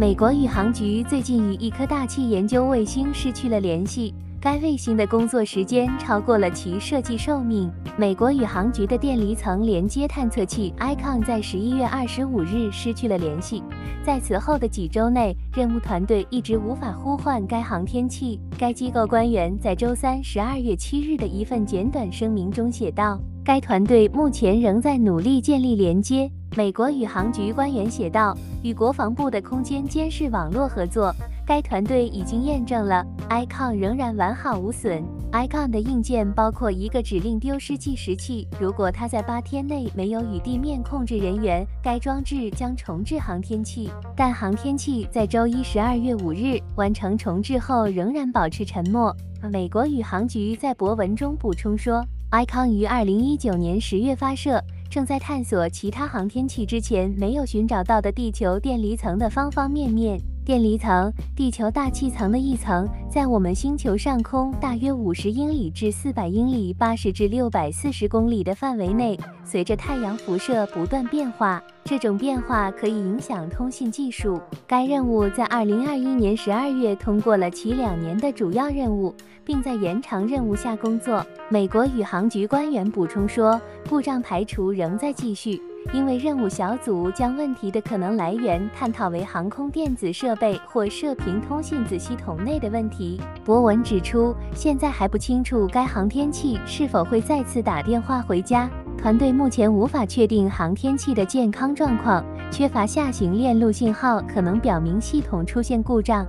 美国宇航局最近与一颗大气研究卫星失去了联系。该卫星的工作时间超过了其设计寿命。美国宇航局的电离层连接探测器 ICON 在十一月二十五日失去了联系，在此后的几周内，任务团队一直无法呼唤该航天器。该机构官员在周三十二月七日的一份简短声明中写道：“该团队目前仍在努力建立连接。”美国宇航局官员写道：“与国防部的空间监视网络合作。”该团队已经验证了 ICON 仍然完好无损。ICON 的硬件包括一个指令丢失计时器，如果它在八天内没有与地面控制人员，该装置将重置航天器。但航天器在周一十二月五日完成重置后仍然保持沉默。美国宇航局在博文中补充说，ICON 于二零一九年十月发射，正在探索其他航天器之前没有寻找到的地球电离层的方方面面。电离层，地球大气层的一层，在我们星球上空大约五十英里至四百英里、八十至六百四十公里的范围内，随着太阳辐射不断变化。这种变化可以影响通信技术。该任务在二零二一年十二月通过了其两年的主要任务，并在延长任务下工作。美国宇航局官员补充说，故障排除仍在继续。因为任务小组将问题的可能来源探讨为航空电子设备或射频通信子系统内的问题。博文指出，现在还不清楚该航天器是否会再次打电话回家。团队目前无法确定航天器的健康状况，缺乏下行链路信号可能表明系统出现故障。